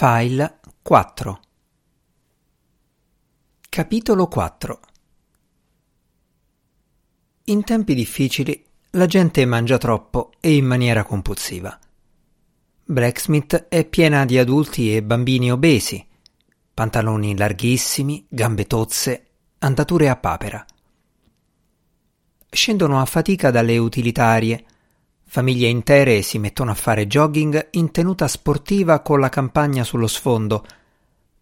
File 4 Capitolo 4 In tempi difficili la gente mangia troppo e in maniera compulsiva. Blacksmith è piena di adulti e bambini obesi, pantaloni larghissimi, gambe tozze, andature a papera. Scendono a fatica dalle utilitarie, Famiglie intere si mettono a fare jogging in tenuta sportiva con la campagna sullo sfondo,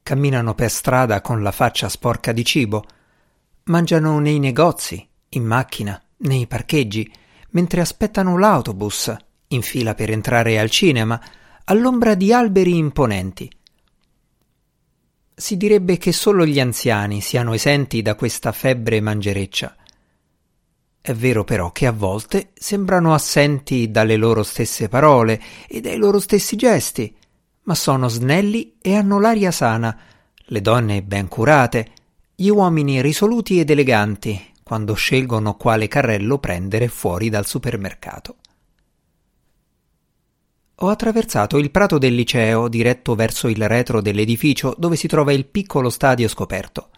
camminano per strada con la faccia sporca di cibo, mangiano nei negozi, in macchina, nei parcheggi, mentre aspettano l'autobus, in fila per entrare al cinema, all'ombra di alberi imponenti. Si direbbe che solo gli anziani siano esenti da questa febbre mangereccia. È vero però che a volte sembrano assenti dalle loro stesse parole e dai loro stessi gesti, ma sono snelli e hanno l'aria sana, le donne ben curate, gli uomini risoluti ed eleganti quando scelgono quale carrello prendere fuori dal supermercato. Ho attraversato il prato del liceo diretto verso il retro dell'edificio dove si trova il piccolo stadio scoperto.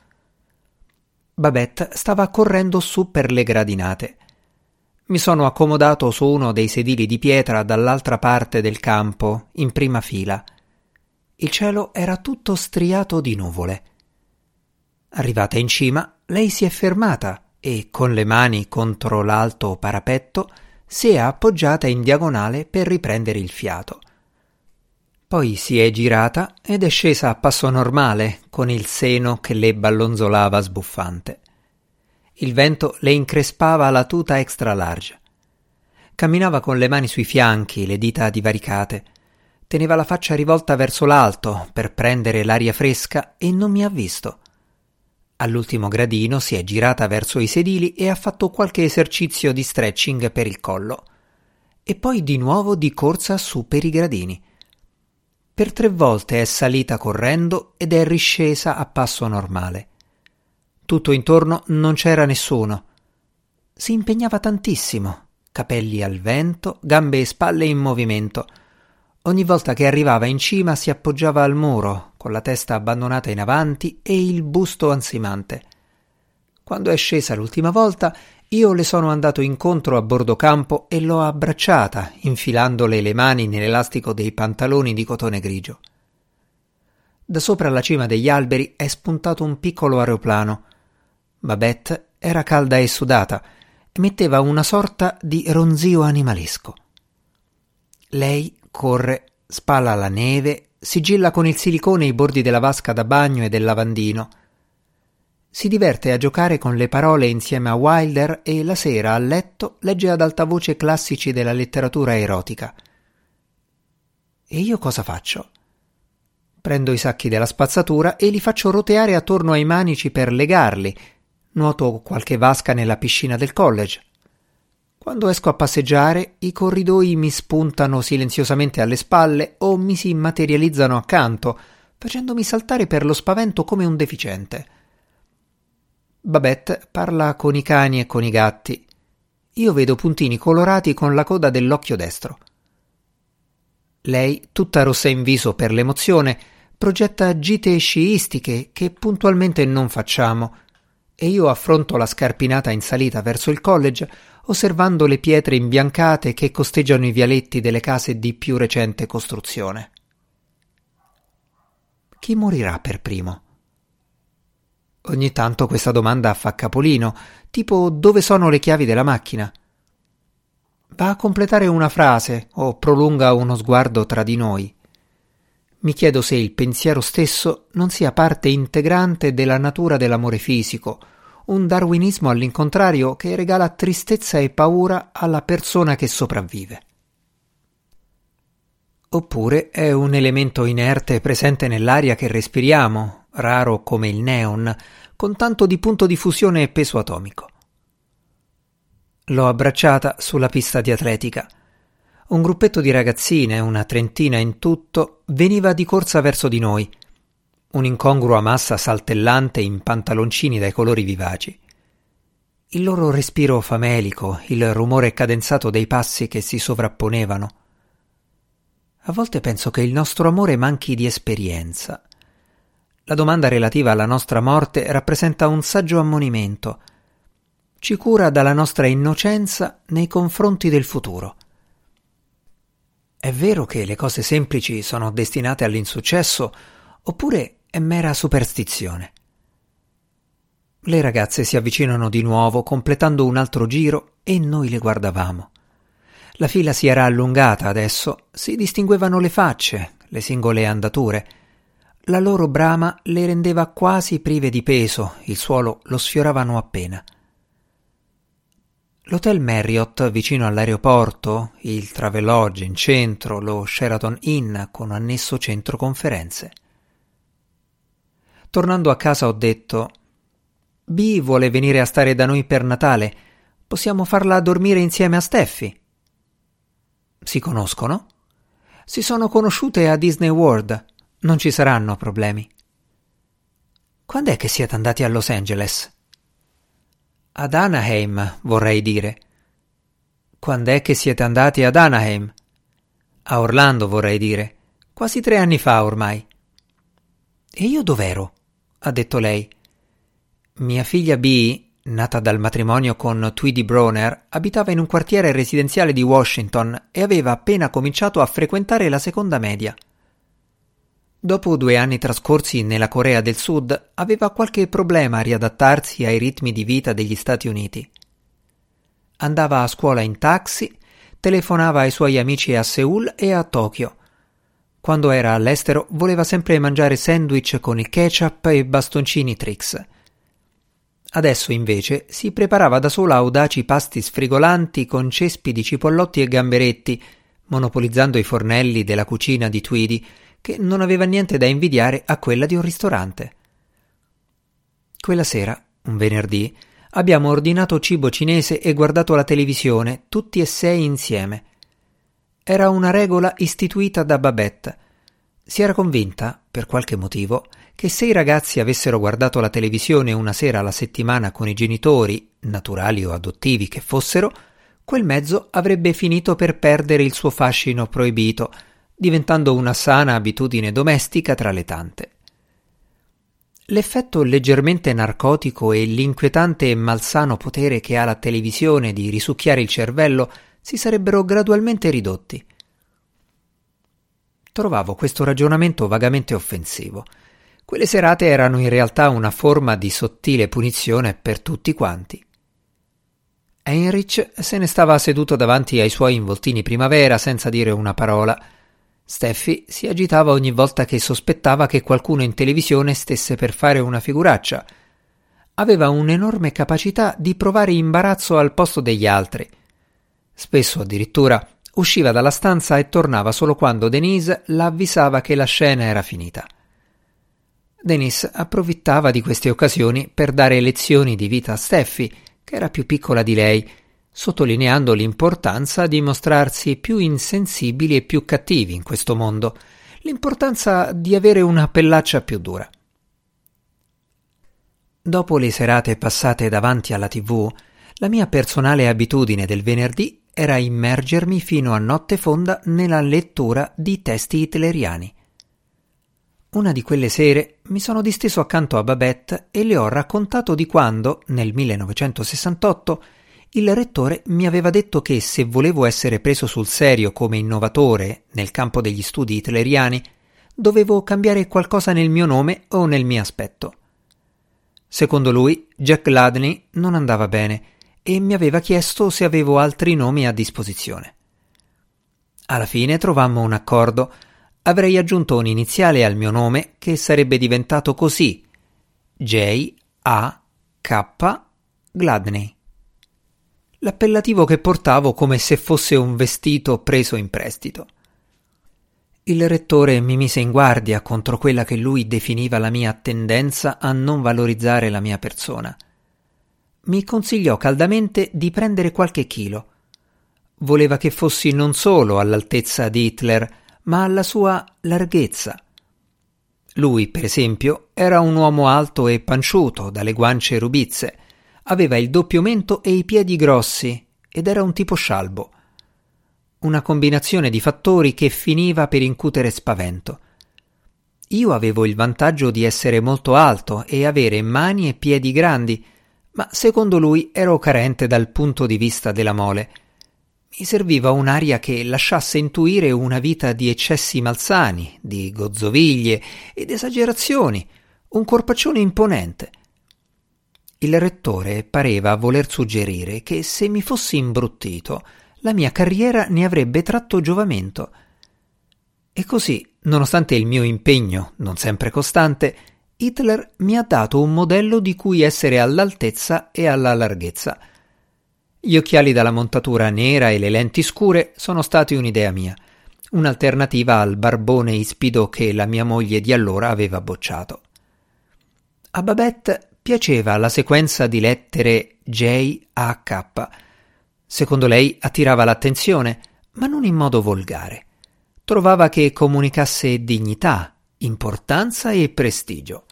Babette stava correndo su per le gradinate. Mi sono accomodato su uno dei sedili di pietra dall'altra parte del campo, in prima fila. Il cielo era tutto striato di nuvole. Arrivata in cima, lei si è fermata e, con le mani contro l'alto parapetto, si è appoggiata in diagonale per riprendere il fiato. Poi si è girata ed è scesa a passo normale, con il seno che le ballonzolava sbuffante. Il vento le increspava la tuta extra large. Camminava con le mani sui fianchi, le dita divaricate. Teneva la faccia rivolta verso l'alto per prendere l'aria fresca e non mi ha visto. All'ultimo gradino si è girata verso i sedili e ha fatto qualche esercizio di stretching per il collo. E poi di nuovo di corsa su per i gradini. Per tre volte è salita correndo ed è riscesa a passo normale. Tutto intorno non c'era nessuno. Si impegnava tantissimo, capelli al vento, gambe e spalle in movimento. Ogni volta che arrivava in cima si appoggiava al muro, con la testa abbandonata in avanti e il busto ansimante. Quando è scesa l'ultima volta, io le sono andato incontro a bordo campo e l'ho abbracciata, infilandole le mani nell'elastico dei pantaloni di cotone grigio. Da sopra la cima degli alberi è spuntato un piccolo aeroplano. Babette era calda e sudata e metteva una sorta di ronzio animalesco. Lei corre, spalla la neve, sigilla con il silicone i bordi della vasca da bagno e del lavandino, si diverte a giocare con le parole insieme a Wilder e la sera a letto legge ad alta voce classici della letteratura erotica. E io cosa faccio? Prendo i sacchi della spazzatura e li faccio roteare attorno ai manici per legarli. Nuoto qualche vasca nella piscina del college. Quando esco a passeggiare, i corridoi mi spuntano silenziosamente alle spalle o mi si materializzano accanto, facendomi saltare per lo spavento come un deficiente. Babette parla con i cani e con i gatti. Io vedo puntini colorati con la coda dell'occhio destro. Lei, tutta rossa in viso per l'emozione, progetta gite sciistiche che puntualmente non facciamo, e io affronto la scarpinata in salita verso il college, osservando le pietre imbiancate che costeggiano i vialetti delle case di più recente costruzione. Chi morirà per primo? Ogni tanto questa domanda fa capolino, tipo dove sono le chiavi della macchina? Va a completare una frase o prolunga uno sguardo tra di noi. Mi chiedo se il pensiero stesso non sia parte integrante della natura dell'amore fisico, un darwinismo all'incontrario che regala tristezza e paura alla persona che sopravvive. Oppure è un elemento inerte presente nell'aria che respiriamo, raro come il neon, con tanto di punto di fusione e peso atomico. L'ho abbracciata sulla pista di atletica. Un gruppetto di ragazzine, una trentina in tutto, veniva di corsa verso di noi. Un'incongrua massa saltellante in pantaloncini dai colori vivaci. Il loro respiro famelico, il rumore cadenzato dei passi che si sovrapponevano. A volte penso che il nostro amore manchi di esperienza. La domanda relativa alla nostra morte rappresenta un saggio ammonimento. Ci cura dalla nostra innocenza nei confronti del futuro. È vero che le cose semplici sono destinate all'insuccesso, oppure è mera superstizione? Le ragazze si avvicinano di nuovo, completando un altro giro, e noi le guardavamo. La fila si era allungata adesso, si distinguevano le facce, le singole andature, la loro brama le rendeva quasi prive di peso, il suolo lo sfioravano appena. L'hotel Marriott vicino all'aeroporto, il Travelodge in centro, lo Sheraton Inn con annesso centro conferenze. Tornando a casa ho detto B vuole venire a stare da noi per Natale. Possiamo farla dormire insieme a Steffi. Si conoscono? Si sono conosciute a Disney World. Non ci saranno problemi. Quando è che siete andati a Los Angeles? Ad Anaheim, vorrei dire. Quando è che siete andati ad Anaheim? A Orlando, vorrei dire. Quasi tre anni fa ormai. E io dov'ero? ha detto lei. Mia figlia B, nata dal matrimonio con Tweedy Broner, abitava in un quartiere residenziale di Washington e aveva appena cominciato a frequentare la seconda media. Dopo due anni trascorsi nella Corea del Sud, aveva qualche problema a riadattarsi ai ritmi di vita degli Stati Uniti. Andava a scuola in taxi, telefonava ai suoi amici a Seoul e a Tokyo. Quando era all'estero voleva sempre mangiare sandwich con il ketchup e bastoncini Trix. Adesso invece si preparava da sola audaci pasti sfrigolanti con cespi di cipollotti e gamberetti, monopolizzando i fornelli della cucina di Tweedy, che non aveva niente da invidiare a quella di un ristorante. Quella sera, un venerdì, abbiamo ordinato cibo cinese e guardato la televisione, tutti e sei insieme. Era una regola istituita da Babette. Si era convinta, per qualche motivo, che se i ragazzi avessero guardato la televisione una sera alla settimana con i genitori, naturali o adottivi che fossero, quel mezzo avrebbe finito per perdere il suo fascino proibito diventando una sana abitudine domestica tra le tante. L'effetto leggermente narcotico e l'inquietante e malsano potere che ha la televisione di risucchiare il cervello si sarebbero gradualmente ridotti. Trovavo questo ragionamento vagamente offensivo. Quelle serate erano in realtà una forma di sottile punizione per tutti quanti. Heinrich se ne stava seduto davanti ai suoi involtini primavera senza dire una parola, Steffi si agitava ogni volta che sospettava che qualcuno in televisione stesse per fare una figuraccia. Aveva un'enorme capacità di provare imbarazzo al posto degli altri. Spesso addirittura usciva dalla stanza e tornava solo quando Denise la avvisava che la scena era finita. Denise approfittava di queste occasioni per dare lezioni di vita a Steffi, che era più piccola di lei, sottolineando l'importanza di mostrarsi più insensibili e più cattivi in questo mondo, l'importanza di avere una pellaccia più dura. Dopo le serate passate davanti alla tv, la mia personale abitudine del venerdì era immergermi fino a notte fonda nella lettura di testi hitleriani. Una di quelle sere mi sono disteso accanto a Babette e le ho raccontato di quando, nel 1968, il rettore mi aveva detto che se volevo essere preso sul serio come innovatore nel campo degli studi hitleriani, dovevo cambiare qualcosa nel mio nome o nel mio aspetto. Secondo lui, Jack Gladney non andava bene e mi aveva chiesto se avevo altri nomi a disposizione. Alla fine trovammo un accordo. Avrei aggiunto un iniziale al mio nome che sarebbe diventato così J. A. K. Gladney l'appellativo che portavo come se fosse un vestito preso in prestito. Il rettore mi mise in guardia contro quella che lui definiva la mia tendenza a non valorizzare la mia persona. Mi consigliò caldamente di prendere qualche chilo. Voleva che fossi non solo all'altezza di Hitler, ma alla sua larghezza. Lui, per esempio, era un uomo alto e panciuto, dalle guance rubizze, Aveva il doppio mento e i piedi grossi ed era un tipo scialbo. una combinazione di fattori che finiva per incutere spavento. Io avevo il vantaggio di essere molto alto e avere mani e piedi grandi, ma secondo lui ero carente dal punto di vista della mole. Mi serviva un'aria che lasciasse intuire una vita di eccessi malsani, di gozzoviglie ed esagerazioni, un corpaccione imponente. Il rettore pareva voler suggerire che se mi fossi imbruttito, la mia carriera ne avrebbe tratto giovamento. E così, nonostante il mio impegno, non sempre costante, Hitler mi ha dato un modello di cui essere all'altezza e alla larghezza. Gli occhiali dalla montatura nera e le lenti scure sono stati un'idea mia, un'alternativa al barbone ispido che la mia moglie di allora aveva bocciato. A Babette piaceva la sequenza di lettere J A K. Secondo lei attirava l'attenzione, ma non in modo volgare. Trovava che comunicasse dignità, importanza e prestigio.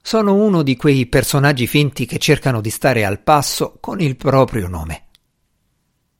Sono uno di quei personaggi finti che cercano di stare al passo con il proprio nome.